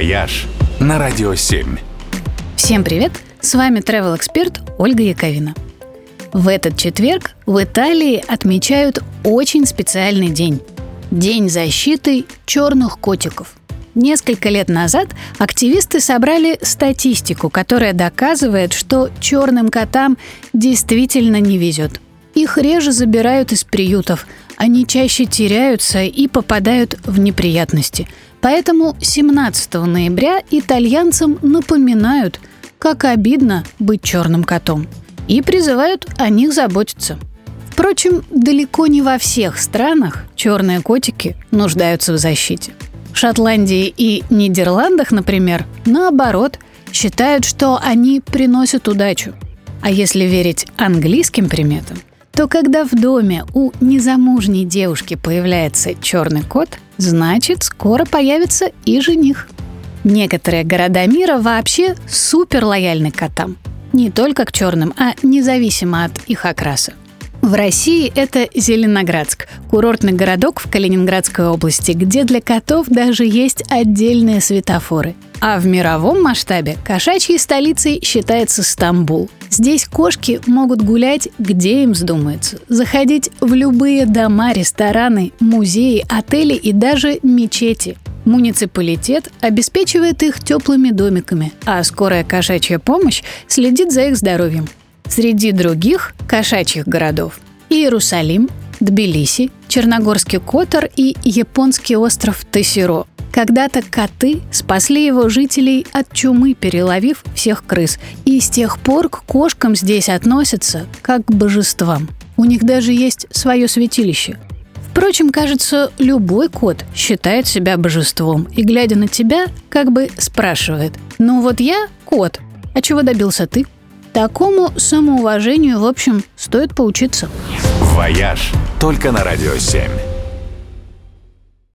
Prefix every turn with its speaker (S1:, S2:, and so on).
S1: «Вояж» на Радио 7.
S2: Всем привет! С вами travel эксперт Ольга Яковина. В этот четверг в Италии отмечают очень специальный день – День защиты черных котиков. Несколько лет назад активисты собрали статистику, которая доказывает, что черным котам действительно не везет. Их реже забирают из приютов, они чаще теряются и попадают в неприятности. Поэтому 17 ноября итальянцам напоминают, как обидно быть черным котом, и призывают о них заботиться. Впрочем, далеко не во всех странах черные котики нуждаются в защите. В Шотландии и Нидерландах, например, наоборот, считают, что они приносят удачу. А если верить английским приметам, то когда в доме у незамужней девушки появляется черный кот, значит скоро появится и жених. Некоторые города мира вообще супер лояльны котам. Не только к черным, а независимо от их окраса. В России это Зеленоградск, курортный городок в Калининградской области, где для котов даже есть отдельные светофоры. А в мировом масштабе кошачьей столицей считается Стамбул. Здесь кошки могут гулять, где им вздумается, заходить в любые дома, рестораны, музеи, отели и даже мечети. Муниципалитет обеспечивает их теплыми домиками, а скорая кошачья помощь следит за их здоровьем. Среди других кошачьих городов – Иерусалим, Тбилиси, Черногорский Котор и японский остров Тесиро. Когда-то коты спасли его жителей от чумы, переловив всех крыс. И с тех пор к кошкам здесь относятся как к божествам. У них даже есть свое святилище. Впрочем, кажется, любой кот считает себя божеством и, глядя на тебя, как бы спрашивает «Ну вот я кот, а чего добился ты?» Такому самоуважению, в общем, стоит поучиться.
S1: «Вояж» только на Радио 7.